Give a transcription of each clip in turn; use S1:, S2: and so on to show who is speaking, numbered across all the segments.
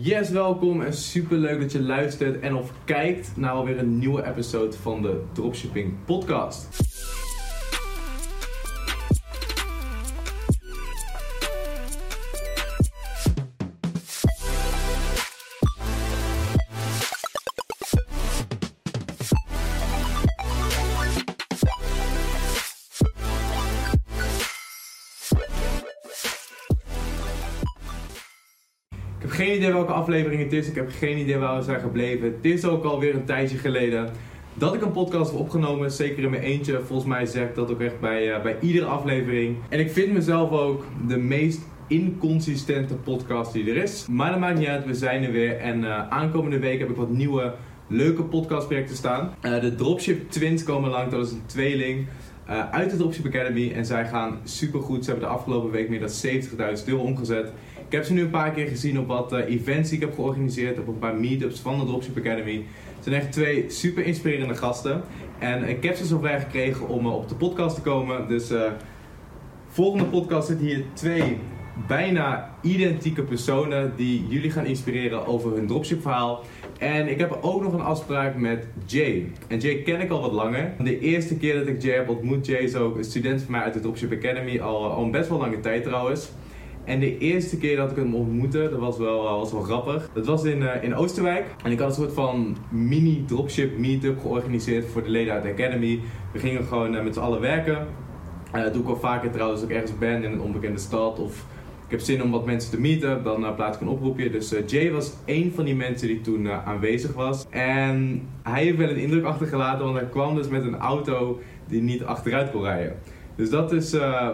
S1: Yes, welkom en super leuk dat je luistert en of kijkt naar alweer een nieuwe episode van de Dropshipping Podcast. Idee welke aflevering het is. Ik heb geen idee waar we zijn gebleven. Het is ook alweer een tijdje geleden dat ik een podcast heb opgenomen. Zeker in mijn eentje. Volgens mij zeg ik dat ook echt bij, uh, bij iedere aflevering. En ik vind mezelf ook de meest inconsistente podcast die er is. Maar dat maakt niet uit. We zijn er weer. En uh, aankomende week heb ik wat nieuwe leuke podcastprojecten staan. Uh, de Dropship Twins komen lang. Dat is een tweeling. Uit de Dropship Academy en zij gaan super goed. Ze hebben de afgelopen week meer dan 70.000 euro omgezet. Ik heb ze nu een paar keer gezien op wat uh, events die ik heb georganiseerd, op een paar meetups van de Dropship Academy. Het zijn echt twee super inspirerende gasten. En ik heb ze zover gekregen om uh, op de podcast te komen. Dus volgende podcast zitten hier twee bijna identieke personen die jullie gaan inspireren over hun dropship verhaal. En ik heb ook nog een afspraak met Jay. En Jay ken ik al wat langer. De eerste keer dat ik Jay heb ontmoet, Jay is ook een student van mij uit de Dropship Academy, al, al best wel lange tijd trouwens. En de eerste keer dat ik hem ontmoette, dat was wel, was wel grappig. Dat was in, uh, in Oosterwijk. En ik had een soort van mini dropship meetup georganiseerd voor de leden uit de Academy. We gingen gewoon uh, met z'n allen werken. Uh, dat doe ik wel vaker trouwens als ik ergens ben in een onbekende stad of ik heb zin om wat mensen te meeten, dan plaats ik een oproepje. Dus Jay was een van die mensen die toen aanwezig was. En hij heeft wel een indruk achtergelaten, want hij kwam dus met een auto die niet achteruit kon rijden. Dus dat, is,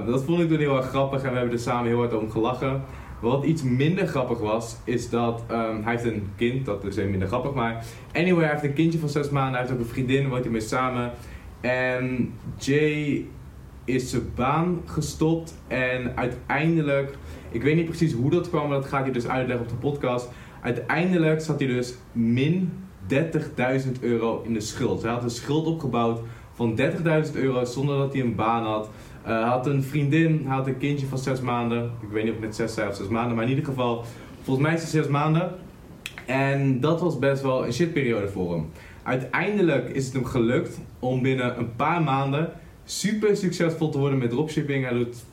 S1: dat vond ik toen heel erg grappig en we hebben er samen heel hard om gelachen. Wat iets minder grappig was, is dat um, hij heeft een kind, dat is minder grappig, maar anyway, hij heeft een kindje van zes maanden, hij heeft ook een vriendin, woont hij mee samen. En Jay is zijn baan gestopt en uiteindelijk, ik weet niet precies hoe dat kwam, maar dat gaat hij dus uitleggen op de podcast. Uiteindelijk zat hij dus min 30.000 euro in de schuld. Hij had een schuld opgebouwd van 30.000 euro zonder dat hij een baan had. Uh, had een vriendin, had een kindje van 6 maanden. Ik weet niet of ik net 6 zei of 6 maanden, maar in ieder geval, volgens mij is het 6 maanden. En dat was best wel een shitperiode voor hem. Uiteindelijk is het hem gelukt om binnen een paar maanden super succesvol te worden met dropshipping. Hij doet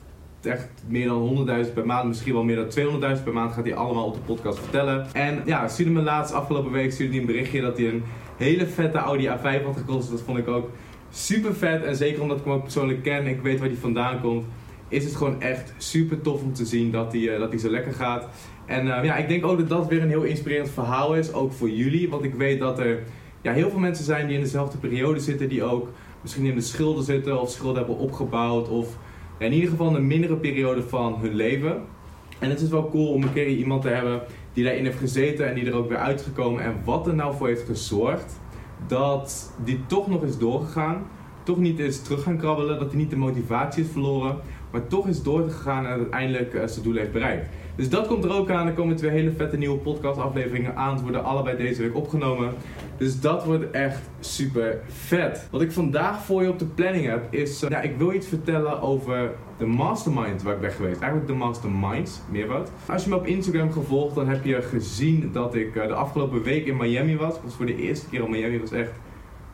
S1: echt meer dan 100.000 per maand, misschien wel meer dan 200.000 per maand. Gaat hij allemaal op de podcast vertellen. En ja, stuurde me laatst afgelopen week stuurde hij een berichtje dat hij een hele vette Audi A5 had gekost. Dat vond ik ook super vet. En zeker omdat ik hem ook persoonlijk ken, ik weet waar hij vandaan komt. Is het gewoon echt super tof om te zien dat hij, uh, dat hij zo lekker gaat. En uh, ja, ik denk ook dat dat weer een heel inspirerend verhaal is. Ook voor jullie. Want ik weet dat er ja, heel veel mensen zijn die in dezelfde periode zitten. Die ook misschien in de schulden zitten of schulden hebben opgebouwd. Of in ieder geval een mindere periode van hun leven. En het is wel cool om een keer iemand te hebben die daarin heeft gezeten en die er ook weer uitgekomen. En wat er nou voor heeft gezorgd dat die toch nog is doorgegaan. Toch niet is terug gaan krabbelen, dat hij niet de motivatie is verloren. Maar toch is doorgegaan en uiteindelijk uh, zijn doel heeft bereikt. Dus dat komt er ook aan. Er komen twee hele vette nieuwe podcast afleveringen aan. Ze worden allebei deze week opgenomen. Dus dat wordt echt super vet. Wat ik vandaag voor je op de planning heb is... Uh, ja, ik wil iets vertellen over de mastermind waar ik ben geweest. Eigenlijk de masterminds, meervoud. Als je me op Instagram gevolgd, dan heb je gezien dat ik uh, de afgelopen week in Miami was. Ik was voor de eerste keer in Miami. was echt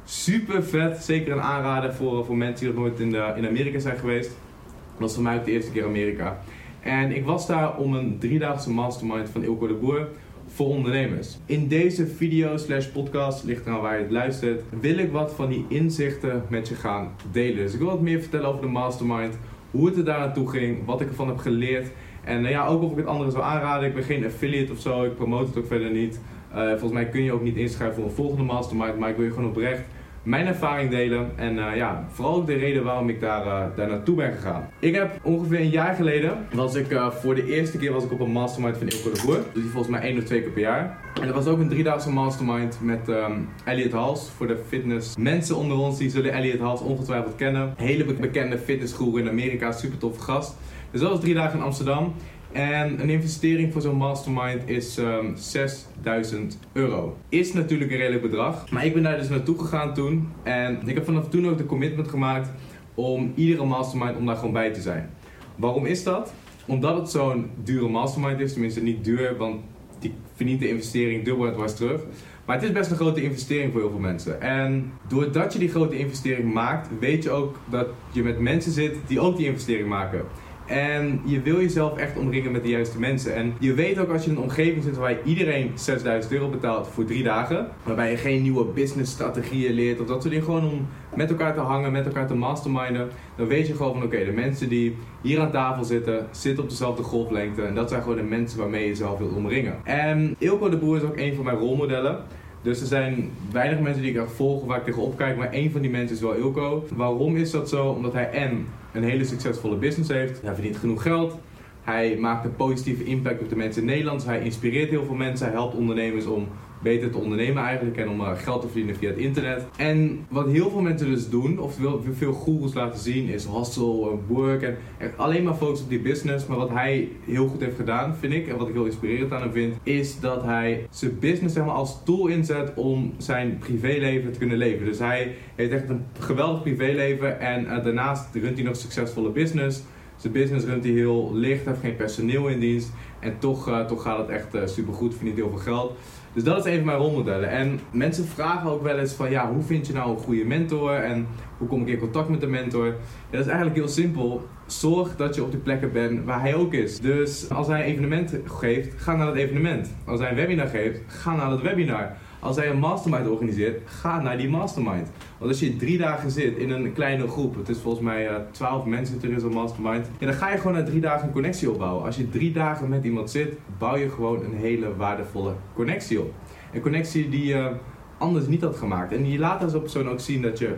S1: super vet. Zeker een aanrader voor, voor mensen die nog nooit in, de, in Amerika zijn geweest. Dat was voor mij ook de eerste keer Amerika. En ik was daar om een driedaagse mastermind van Ilko de Boer voor ondernemers. In deze video slash podcast, ligt eraan waar je het luistert, wil ik wat van die inzichten met je gaan delen. Dus ik wil wat meer vertellen over de mastermind, hoe het er daar naartoe ging, wat ik ervan heb geleerd. En nou ja, ook of ik het anderen zou aanraden. Ik ben geen affiliate of zo, ik promote het ook verder niet. Uh, volgens mij kun je ook niet inschrijven voor een volgende mastermind, maar ik wil je gewoon oprecht mijn ervaring delen. En uh, ja, vooral ook de reden waarom ik daar, uh, daar naartoe ben gegaan. Ik heb ongeveer een jaar geleden, was ik uh, voor de eerste keer was ik op een mastermind van Ilko de Boer. Dus die volgens mij één of twee keer per jaar. En dat was ook een driedaagse mastermind met um, Elliot Hals. Voor de fitness mensen onder ons, die zullen Elliot Hals ongetwijfeld kennen. Hele bekende fitnessguru in Amerika, super toffe gast. Dus dat was drie dagen in Amsterdam. En een investering voor zo'n mastermind is um, 6000 euro. Is natuurlijk een redelijk bedrag. Maar ik ben daar dus naartoe gegaan toen. En ik heb vanaf toen ook de commitment gemaakt om iedere mastermind om daar gewoon bij te zijn. Waarom is dat? Omdat het zo'n dure mastermind is. Tenminste niet duur, want die verdient de investering dubbel en dwars terug. Maar het is best een grote investering voor heel veel mensen. En doordat je die grote investering maakt, weet je ook dat je met mensen zit die ook die investering maken. En je wil jezelf echt omringen met de juiste mensen. En je weet ook als je in een omgeving zit waar iedereen 6000 euro betaalt voor drie dagen. Waarbij je geen nieuwe business strategieën leert of dat soort dingen. Gewoon om met elkaar te hangen, met elkaar te masterminden. Dan weet je gewoon van oké, de mensen die hier aan tafel zitten, zitten op dezelfde golflengte. En dat zijn gewoon de mensen waarmee je jezelf wilt omringen. En Ilko de Boer is ook een van mijn rolmodellen. Dus er zijn weinig mensen die ik echt volg waar ik tegenop kijk, maar één van die mensen is wel Ilko. Waarom is dat zo? Omdat hij en een hele succesvolle business heeft, hij verdient genoeg geld, hij maakt een positieve impact op de mensen in Nederland, hij inspireert heel veel mensen, hij helpt ondernemers om beter te ondernemen eigenlijk en om uh, geld te verdienen via het internet. En wat heel veel mensen dus doen, of veel goeroes laten zien, is hustle en work en alleen maar focus op die business. Maar wat hij heel goed heeft gedaan, vind ik, en wat ik heel inspirerend aan hem vind, is dat hij zijn business zeg als tool inzet om zijn privéleven te kunnen leven. Dus hij heeft echt een geweldig privéleven en uh, daarnaast runt hij nog een succesvolle business. Zijn business runt hij heel licht, heeft geen personeel in dienst en toch, uh, toch gaat het echt uh, super goed, verdient heel veel geld. Dus dat is een van mijn rolmodellen. En mensen vragen ook wel eens van ja, hoe vind je nou een goede mentor en hoe kom ik in contact met de mentor? Ja, dat is eigenlijk heel simpel. Zorg dat je op de plekken bent waar hij ook is. Dus als hij een evenement geeft, ga naar dat evenement. Als hij een webinar geeft, ga naar dat webinar. Als hij een mastermind organiseert, ga naar die mastermind. Want als je drie dagen zit in een kleine groep, het is volgens mij uh, 12 mensen er in zo'n mastermind, ja, dan ga je gewoon na drie dagen een connectie opbouwen. Als je drie dagen met iemand zit, bouw je gewoon een hele waardevolle connectie op. Een connectie die je anders niet had gemaakt. En die laat als persoon ook zien dat je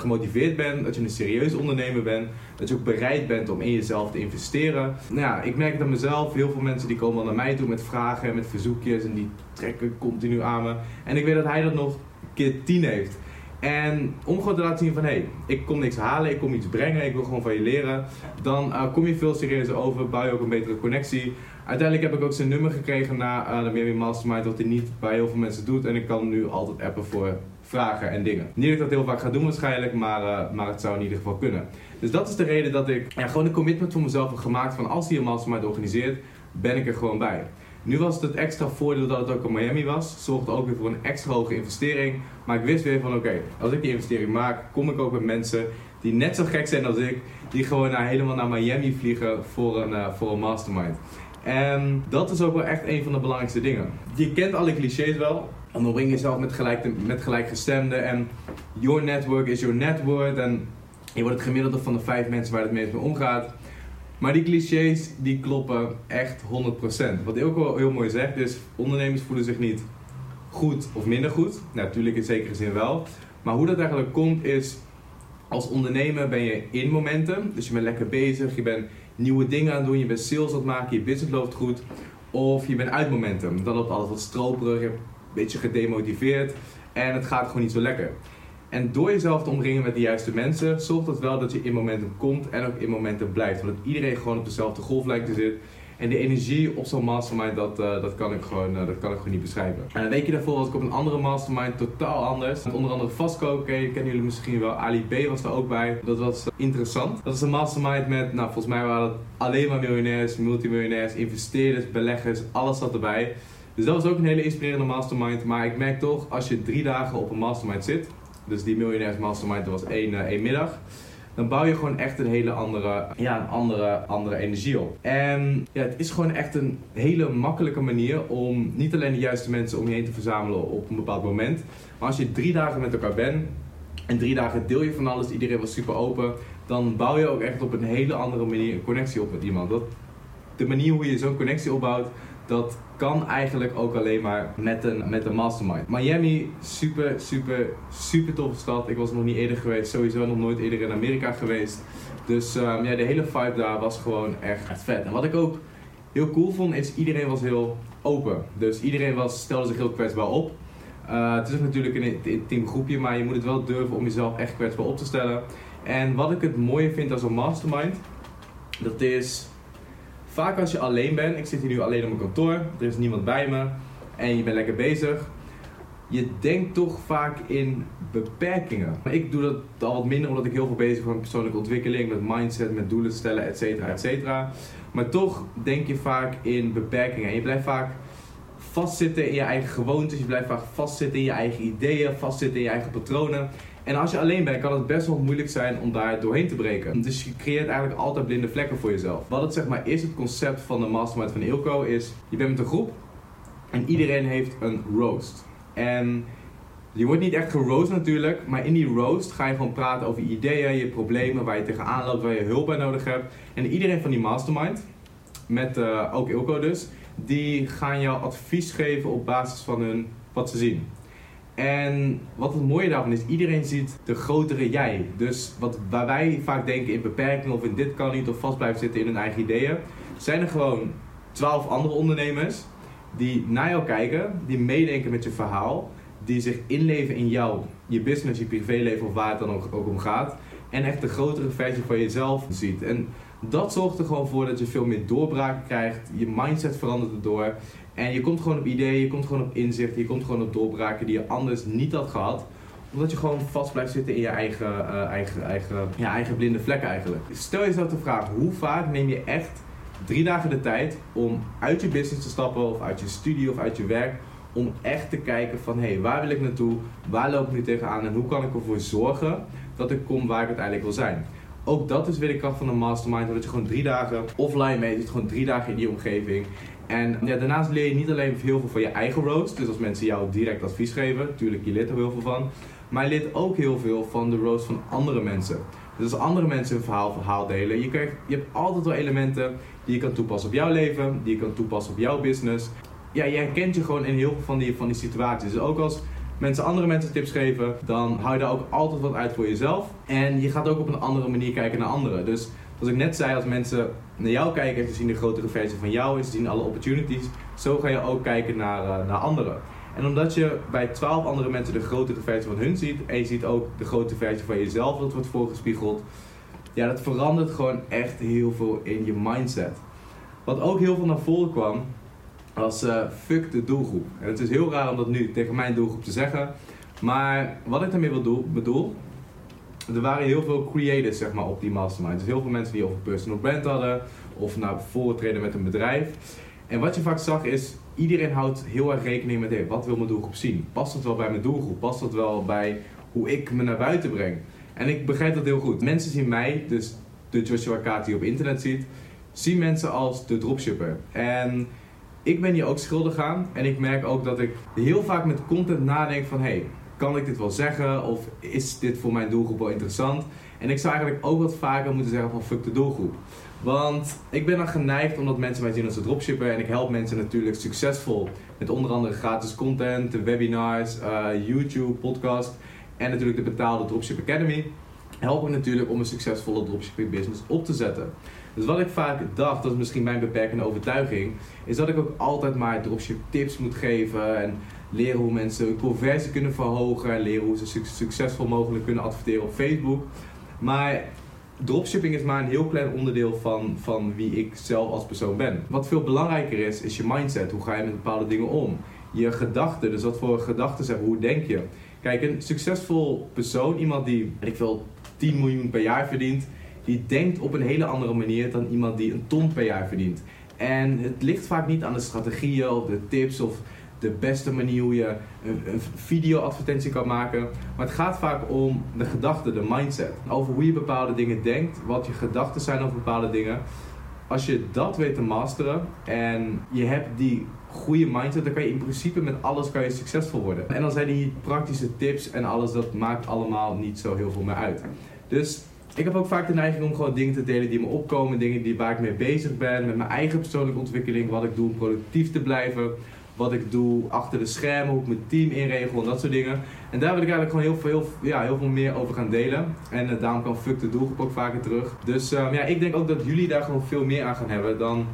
S1: gemotiveerd bent, dat je een serieus ondernemer bent, dat je ook bereid bent om in jezelf te investeren. Nou ja, ik merk dat mezelf, heel veel mensen die komen naar mij toe met vragen en met verzoekjes en die trekken continu aan me. En ik weet dat hij dat nog keer 10 heeft. En om gewoon te laten zien van hé, hey, ik kom niks halen, ik kom iets brengen, ik wil gewoon van je leren. Dan uh, kom je veel serieuzer over, bouw je ook een betere connectie. Uiteindelijk heb ik ook zijn nummer gekregen na uh, de Miami Mastermind, wat hij niet bij heel veel mensen doet. En ik kan nu altijd appen voor vragen en dingen. Niet dat ik dat heel vaak ga doen waarschijnlijk, maar, uh, maar het zou in ieder geval kunnen. Dus dat is de reden dat ik ja, gewoon een commitment voor mezelf heb gemaakt van als hij een mastermind organiseert, ben ik er gewoon bij. Nu was het het extra voordeel dat het ook in Miami was. Zorgde ook weer voor een extra hoge investering. Maar ik wist weer van oké, als ik die investering maak, kom ik ook met mensen die net zo gek zijn als ik. Die gewoon naar, helemaal naar Miami vliegen voor een, uh, voor een mastermind. En dat is ook wel echt een van de belangrijkste dingen. Je kent alle clichés wel. En breng jezelf met, gelijk, met gelijkgestemden. En your network is your network. En je wordt het gemiddelde van de vijf mensen waar het meest mee omgaat. Maar die clichés die kloppen echt 100%. Wat ook wel heel mooi zegt is, ondernemers voelen zich niet goed of minder goed. Natuurlijk in zekere zin wel. Maar hoe dat eigenlijk komt is, als ondernemer ben je in momentum. Dus je bent lekker bezig, je bent nieuwe dingen aan het doen, je bent sales aan het maken, je business loopt goed. Of je bent uit momentum. Dan loopt alles wat stroperig, beetje gedemotiveerd en het gaat gewoon niet zo lekker. En door jezelf te omringen met de juiste mensen, zorgt dat wel dat je in momentum komt en ook in momentum blijft. Want iedereen gewoon op dezelfde golflengte zit. En de energie op zo'n mastermind, dat, uh, dat, kan ik gewoon, uh, dat kan ik gewoon niet beschrijven. En een weekje daarvoor was ik op een andere mastermind, totaal anders. Met onder andere vastkoken, kennen jullie misschien wel. Ali B was er ook bij. Dat was uh, interessant. Dat is een mastermind met, nou volgens mij waren het alleen maar miljonairs, multimiljonairs, investeerders, beleggers, alles zat erbij. Dus dat was ook een hele inspirerende mastermind. Maar ik merk toch, als je drie dagen op een mastermind zit, dus die miljonairs mastermind, was één, één middag dan bouw je gewoon echt een hele andere, ja, een andere, andere energie op. En ja, het is gewoon echt een hele makkelijke manier om niet alleen de juiste mensen om je heen te verzamelen op een bepaald moment. Maar als je drie dagen met elkaar bent en drie dagen deel je van alles, iedereen was super open, dan bouw je ook echt op een hele andere manier een connectie op met iemand. De manier hoe je zo'n connectie opbouwt, dat kan eigenlijk ook alleen maar met een, met een mastermind. Miami, super, super, super toffe stad. Ik was nog niet eerder geweest, sowieso nog nooit eerder in Amerika geweest. Dus um, ja, de hele vibe daar was gewoon echt, vet. En wat ik ook heel cool vond, is iedereen was heel open. Dus iedereen was, stelde zich heel kwetsbaar op. Uh, het is natuurlijk een intiem groepje, maar je moet het wel durven om jezelf echt kwetsbaar op te stellen. En wat ik het mooie vind als een mastermind, dat is Vaak als je alleen bent, ik zit hier nu alleen op mijn kantoor, er is niemand bij me en je bent lekker bezig. Je denkt toch vaak in beperkingen. Ik doe dat al wat minder omdat ik heel veel bezig ben met persoonlijke ontwikkeling, met mindset, met doelen stellen, et cetera, et cetera. Maar toch denk je vaak in beperkingen en je blijft vaak vastzitten in je eigen gewoontes, je blijft vaak vastzitten in je eigen ideeën, vastzitten in je eigen patronen. En als je alleen bent, kan het best wel moeilijk zijn om daar doorheen te breken. Dus je creëert eigenlijk altijd blinde vlekken voor jezelf. Wat het zeg maar is, het concept van de mastermind van Ilko, is je bent met een groep en iedereen heeft een roast. En je wordt niet echt geroost natuurlijk, maar in die roast ga je gewoon praten over je ideeën, je problemen, waar je tegenaan loopt, waar je hulp bij nodig hebt. En iedereen van die mastermind, met uh, ook Ilko dus, die gaan jou advies geven op basis van hun, wat ze zien. En wat het mooie daarvan is, iedereen ziet de grotere jij. Dus wat, waar wij vaak denken in beperkingen of in dit kan niet of vast blijven zitten in hun eigen ideeën, zijn er gewoon twaalf andere ondernemers die naar jou kijken, die meedenken met je verhaal, die zich inleven in jou, je business, je privéleven of waar het dan ook, ook om gaat. En echt de grotere versie van jezelf ziet. En dat zorgt er gewoon voor dat je veel meer doorbraken krijgt. Je mindset verandert erdoor. En je komt gewoon op ideeën, je komt gewoon op inzicht, je komt gewoon op doorbraken die je anders niet had gehad. Omdat je gewoon vast blijft zitten in je eigen, uh, eigen, eigen, ja, eigen blinde vlek eigenlijk. Stel jezelf de vraag, hoe vaak neem je echt drie dagen de tijd om uit je business te stappen of uit je studie of uit je werk om echt te kijken van hé, hey, waar wil ik naartoe, waar loop ik nu tegenaan en hoe kan ik ervoor zorgen dat ik kom waar ik uiteindelijk wil zijn. Ook dat is weer de kracht van een mastermind, dat je gewoon drie dagen offline mee zit, gewoon drie dagen in die omgeving. En ja, daarnaast leer je niet alleen heel veel van je eigen roast, dus als mensen jou direct advies geven, natuurlijk je leert er heel veel van, maar je leert ook heel veel van de roast van andere mensen. Dus als andere mensen hun verhaal, verhaal delen, je, krijgt, je hebt altijd wel elementen die je kan toepassen op jouw leven, die je kan toepassen op jouw business. Ja, je herkent je gewoon in heel veel van die, van die situaties. Dus ook als mensen andere mensen tips geven, dan hou je daar ook altijd wat uit voor jezelf. En je gaat ook op een andere manier kijken naar anderen. Dus zoals ik net zei, als mensen naar jou kijken en ze zien de grotere versie van jou en ze zien alle opportunities, zo ga je ook kijken naar, uh, naar anderen. En omdat je bij twaalf andere mensen de grotere versie van hun ziet en je ziet ook de grote versie van jezelf dat wordt voorgespiegeld, ja, dat verandert gewoon echt heel veel in je mindset. Wat ook heel veel naar voren kwam, was uh, fuck de doelgroep. En het is heel raar om dat nu tegen mijn doelgroep te zeggen, maar wat ik daarmee bedoel, bedoel er waren heel veel creators zeg maar, op die mastermind. Dus heel veel mensen die over personal brand hadden of naar voren treden met een bedrijf. En wat je vaak zag is, iedereen houdt heel erg rekening met hey, wat wil mijn doelgroep zien. Past dat wel bij mijn doelgroep? Past dat wel bij hoe ik me naar buiten breng? En ik begrijp dat heel goed. Mensen zien mij, dus de Joshua Kaat die op internet ziet, zien mensen als de dropshipper. En ik ben hier ook schuldig aan. En ik merk ook dat ik heel vaak met content nadenk van hey, kan ik dit wel zeggen? Of is dit voor mijn doelgroep wel interessant? En ik zou eigenlijk ook wat vaker moeten zeggen van fuck de doelgroep. Want ik ben dan geneigd omdat mensen mij zien als een dropshipper en ik help mensen natuurlijk succesvol met onder andere gratis content, webinars, uh, YouTube, podcast en natuurlijk de betaalde Dropship Academy. Help ik natuurlijk om een succesvolle dropshipping business op te zetten. Dus wat ik vaak dacht, dat is misschien mijn beperkende overtuiging, is dat ik ook altijd maar dropship tips moet geven en leren hoe mensen hun conversie kunnen verhogen, leren hoe ze succesvol mogelijk kunnen adverteren op Facebook. Maar dropshipping is maar een heel klein onderdeel van, van wie ik zelf als persoon ben. Wat veel belangrijker is, is je mindset. Hoe ga je met bepaalde dingen om? Je gedachten, dus wat voor gedachten hebben, hoe denk je? Kijk, een succesvol persoon, iemand die, ik wil 10 miljoen per jaar verdient, die denkt op een hele andere manier dan iemand die een ton per jaar verdient. En het ligt vaak niet aan de strategieën of de tips of de beste manier hoe je een, video-advertentie kan maken. Maar het gaat vaak om de gedachte, de mindset. Over hoe je bepaalde dingen denkt, wat je gedachten zijn over bepaalde dingen. Als je dat weet te masteren en je hebt die goede mindset, dan kan je in principe met alles kan je succesvol worden. En dan zijn die praktische tips en alles, dat maakt allemaal niet zo heel veel meer uit. Dus ik heb ook vaak de neiging om gewoon dingen te delen die me opkomen, dingen die, waar ik mee bezig ben, met mijn eigen persoonlijke ontwikkeling, wat ik doe om productief te blijven wat ik doe achter de schermen, hoe ik mijn team inregel en dat soort dingen. En daar wil ik eigenlijk gewoon heel veel, heel, ja, heel veel meer over gaan delen. En uh, daarom kan Fuck de doelgroep ook vaker terug. Dus uh, ja, ik denk ook dat jullie daar gewoon veel meer aan gaan hebben dan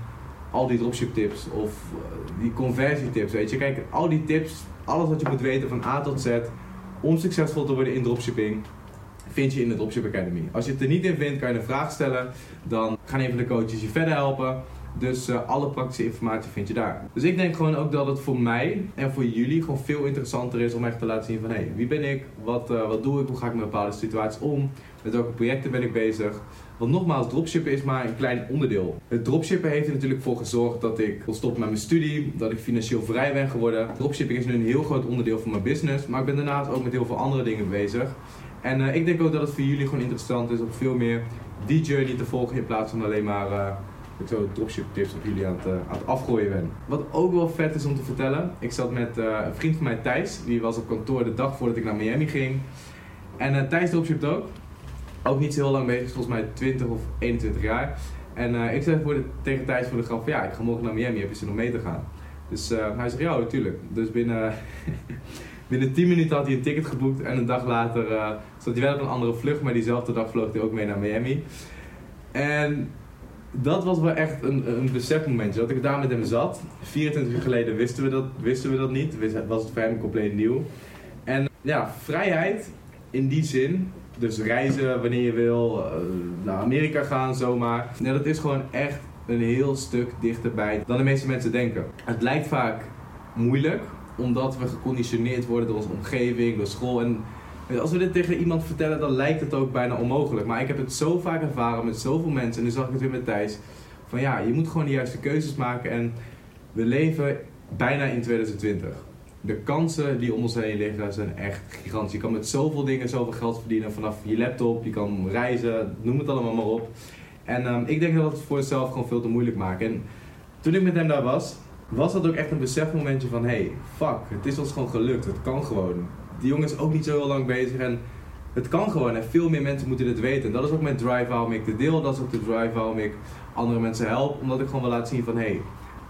S1: al die dropship tips of uh, die conversietips. Weet je, kijk, al die tips, alles wat je moet weten van A tot Z om succesvol te worden in dropshipping vind je in de Dropship Academy. Als je het er niet in vindt, kan je een vraag stellen. Dan gaan een van de coaches je verder helpen. Dus uh, alle praktische informatie vind je daar. Dus ik denk gewoon ook dat het voor mij en voor jullie gewoon veel interessanter is om echt te laten zien van hé, hey, wie ben ik? Wat, uh, wat doe ik? Hoe ga ik met bepaalde situaties om? Met welke projecten ben ik bezig? Want nogmaals, dropshippen is maar een klein onderdeel. Het dropshippen heeft er natuurlijk voor gezorgd dat ik kon stoppen met mijn studie, dat ik financieel vrij ben geworden. Dropshipping is nu een heel groot onderdeel van mijn business, maar ik ben daarnaast ook met heel veel andere dingen bezig. En uh, ik denk ook dat het voor jullie gewoon interessant is om veel meer die journey te volgen in plaats van alleen maar uh, ik zo dropship tips op jullie aan het, uh, aan het afgooien ben. Wat ook wel vet is om te vertellen, ik zat met een vriend van mij Thijs, die was op kantoor de dag voordat ik naar Miami ging. En Thijs dropshipt ook. Ook niet zo heel lang bezig, volgens mij 20 of 21 jaar. En ik zei voor de, tegen Thijs voor de grap ja, ik ga morgen naar Miami, heb je zin om mee te gaan? Dus hij zegt ja, natuurlijk. Dus binnen Binnen 10 minuten had hij een ticket geboekt en een dag later uh, zat hij wel op een andere vlucht, maar diezelfde dag vloog hij ook mee naar Miami. En dat was wel echt een, een besefmomentje, dat ik daar met hem zat. 24 uur geleden wisten we dat, wisten we dat niet, was het voor hem compleet nieuw. En ja, vrijheid in die zin, dus reizen wanneer je wil, uh, naar Amerika gaan zomaar. Dat is gewoon echt een heel stuk dichterbij dan de meeste mensen denken. Het lijkt vaak moeilijk, omdat we geconditioneerd worden door onze omgeving, door school. En als we dit tegen iemand vertellen, dan lijkt het ook bijna onmogelijk. Maar ik heb het zo vaak ervaren met zoveel mensen. En nu zag ik het weer met Thijs. Van ja, je moet gewoon de juiste keuzes maken. En we leven bijna in 2020. De kansen die om ons heen liggen zijn echt gigantisch. Je kan met zoveel dingen zoveel geld verdienen. Vanaf je laptop, je kan reizen, noem het allemaal maar op. En um, ik denk dat het voor jezelf gewoon veel te moeilijk maakt. En toen ik met hem daar was, was dat ook echt een besefmomentje van hey, fuck, het is ons gewoon gelukt, het kan gewoon. Die jongen is ook niet zo heel lang bezig en het kan gewoon en veel meer mensen moeten dit weten. En dat is ook mijn drive waarom ik dit deel, dat is ook de drive waarom ik andere mensen help, omdat ik gewoon wil laten zien van hey,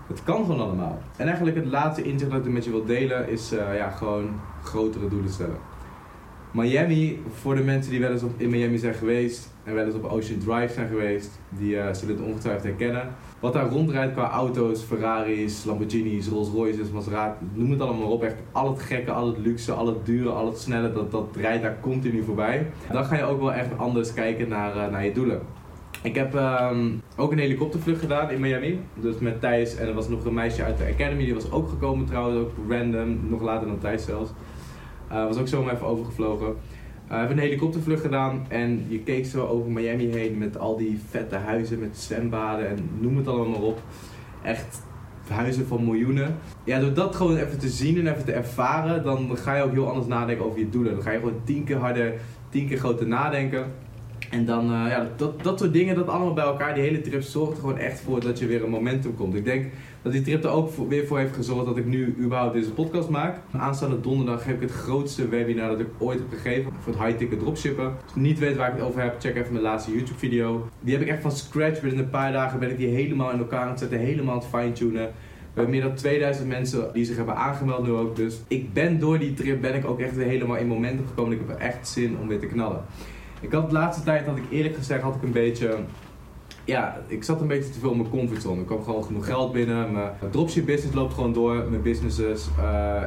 S1: het kan gewoon allemaal. En eigenlijk het laatste inzicht dat ik met je wil delen is uh, ja, gewoon grotere doelen stellen. Miami, voor de mensen die wel eens in Miami zijn geweest en wel eens op Ocean Drive zijn geweest, die uh, zullen het ongetwijfeld herkennen. Wat daar rondrijdt qua auto's, Ferraris, Lamborghinis, Rolls Royces, Maserati, noem het allemaal op. Echt al het gekke, al het luxe, al het dure, al het snelle, dat, dat rijdt daar continu voorbij. Dan ga je ook wel echt anders kijken naar, uh, naar je doelen. Ik heb um, ook een helikoptervlucht gedaan in Miami. Dus met Thijs en er was nog een meisje uit de Academy, die was ook gekomen trouwens, ook random, nog later dan Thijs zelfs. Uh, was ook zomaar even overgevlogen. Uh, we hebben een helikoptervlucht gedaan en je keek zo over Miami heen met al die vette huizen met zwembaden en noem het allemaal maar op. Echt huizen van miljoenen. Ja, door dat gewoon even te zien en even te ervaren, dan ga je ook heel anders nadenken over je doelen. Dan ga je gewoon tien keer harder, tien keer groter nadenken. En dan, uh, ja, dat, dat soort dingen, dat allemaal bij elkaar, die hele trip zorgt er gewoon echt voor dat je weer een momentum komt. Ik denk dat die trip er ook weer voor heeft gezorgd dat ik nu überhaupt deze podcast maak. Aanstaande donderdag heb ik het grootste webinar dat ik ooit heb gegeven voor het high-ticket dropshippen. Als je niet weet waar ik het over heb, check even mijn laatste YouTube video. Die heb ik echt van scratch, binnen een paar dagen ben ik die helemaal in elkaar aan het zetten, helemaal aan het fine-tunen. We hebben meer dan 2000 mensen die zich hebben aangemeld nu ook. Dus ik ben door die trip ben ik ook echt weer helemaal in momentum gekomen. Ik heb echt zin om weer te knallen. Ik had de laatste tijd, had ik eerlijk gezegd, had ik een beetje ja, ik zat een beetje te veel in mijn comfortzone. Ik kwam gewoon genoeg geld binnen. Mijn dropship business loopt gewoon door. Mijn businesses, uh,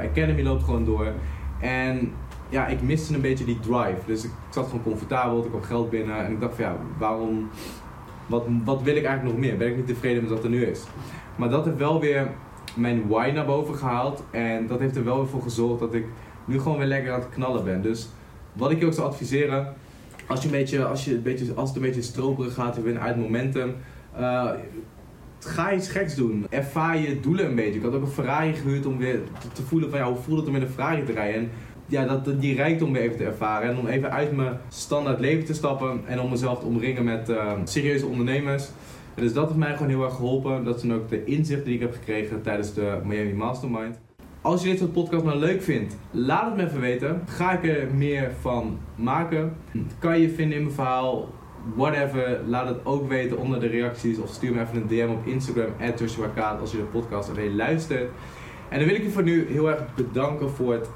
S1: Academy loopt gewoon door. En ja, ik miste een beetje die drive. Dus ik zat gewoon comfortabel, ik kwam geld binnen. En ik dacht van ja, waarom, wat, wat wil ik eigenlijk nog meer? Ben ik niet tevreden met wat er nu is? Maar dat heeft wel weer mijn why naar boven gehaald. En dat heeft er wel weer voor gezorgd dat ik nu gewoon weer lekker aan het knallen ben. Dus wat ik je ook zou adviseren, als, je een beetje, als, je een beetje, als het een beetje stroperig gaat, je bent uit momentum. Uh, ga iets geks doen. Ervaar je doelen een beetje. Ik had ook een Ferrari gehuurd om weer te, voelen van ja, hoe voelt het om in een Ferrari te rijden. En ja, dat, die rijkdom weer even te ervaren. En om even uit mijn standaard leven te stappen. En om mezelf te omringen met uh, serieuze ondernemers. dus dat heeft mij gewoon heel erg geholpen. Dat zijn ook de inzichten die ik heb gekregen tijdens de Miami Mastermind. Als je dit soort podcast nou leuk vindt, laat het me even weten. Ga ik er meer van maken? Kan je vinden in mijn verhaal? Whatever, laat het ook weten onder de reacties of stuur me even een DM op Instagram, als je de podcast alleen luistert. En dan wil ik je voor nu heel erg bedanken voor het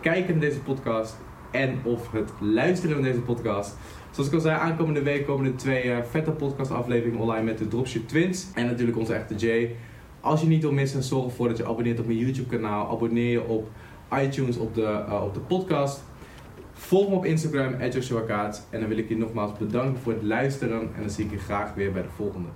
S1: kijken naar deze podcast en of het luisteren naar deze podcast. Zoals ik al zei, aankomende week komen er twee uh, vette podcast afleveringen online met de Dropship Twins en natuurlijk onze echte Jay. Als je niet wil missen, zorg ervoor dat je abonneert op mijn YouTube kanaal. Abonneer je op iTunes, op de, uh, op de podcast. Volg me op Instagram, Kaat. En dan wil ik je nogmaals bedanken voor het luisteren. En dan zie ik je graag weer bij de volgende.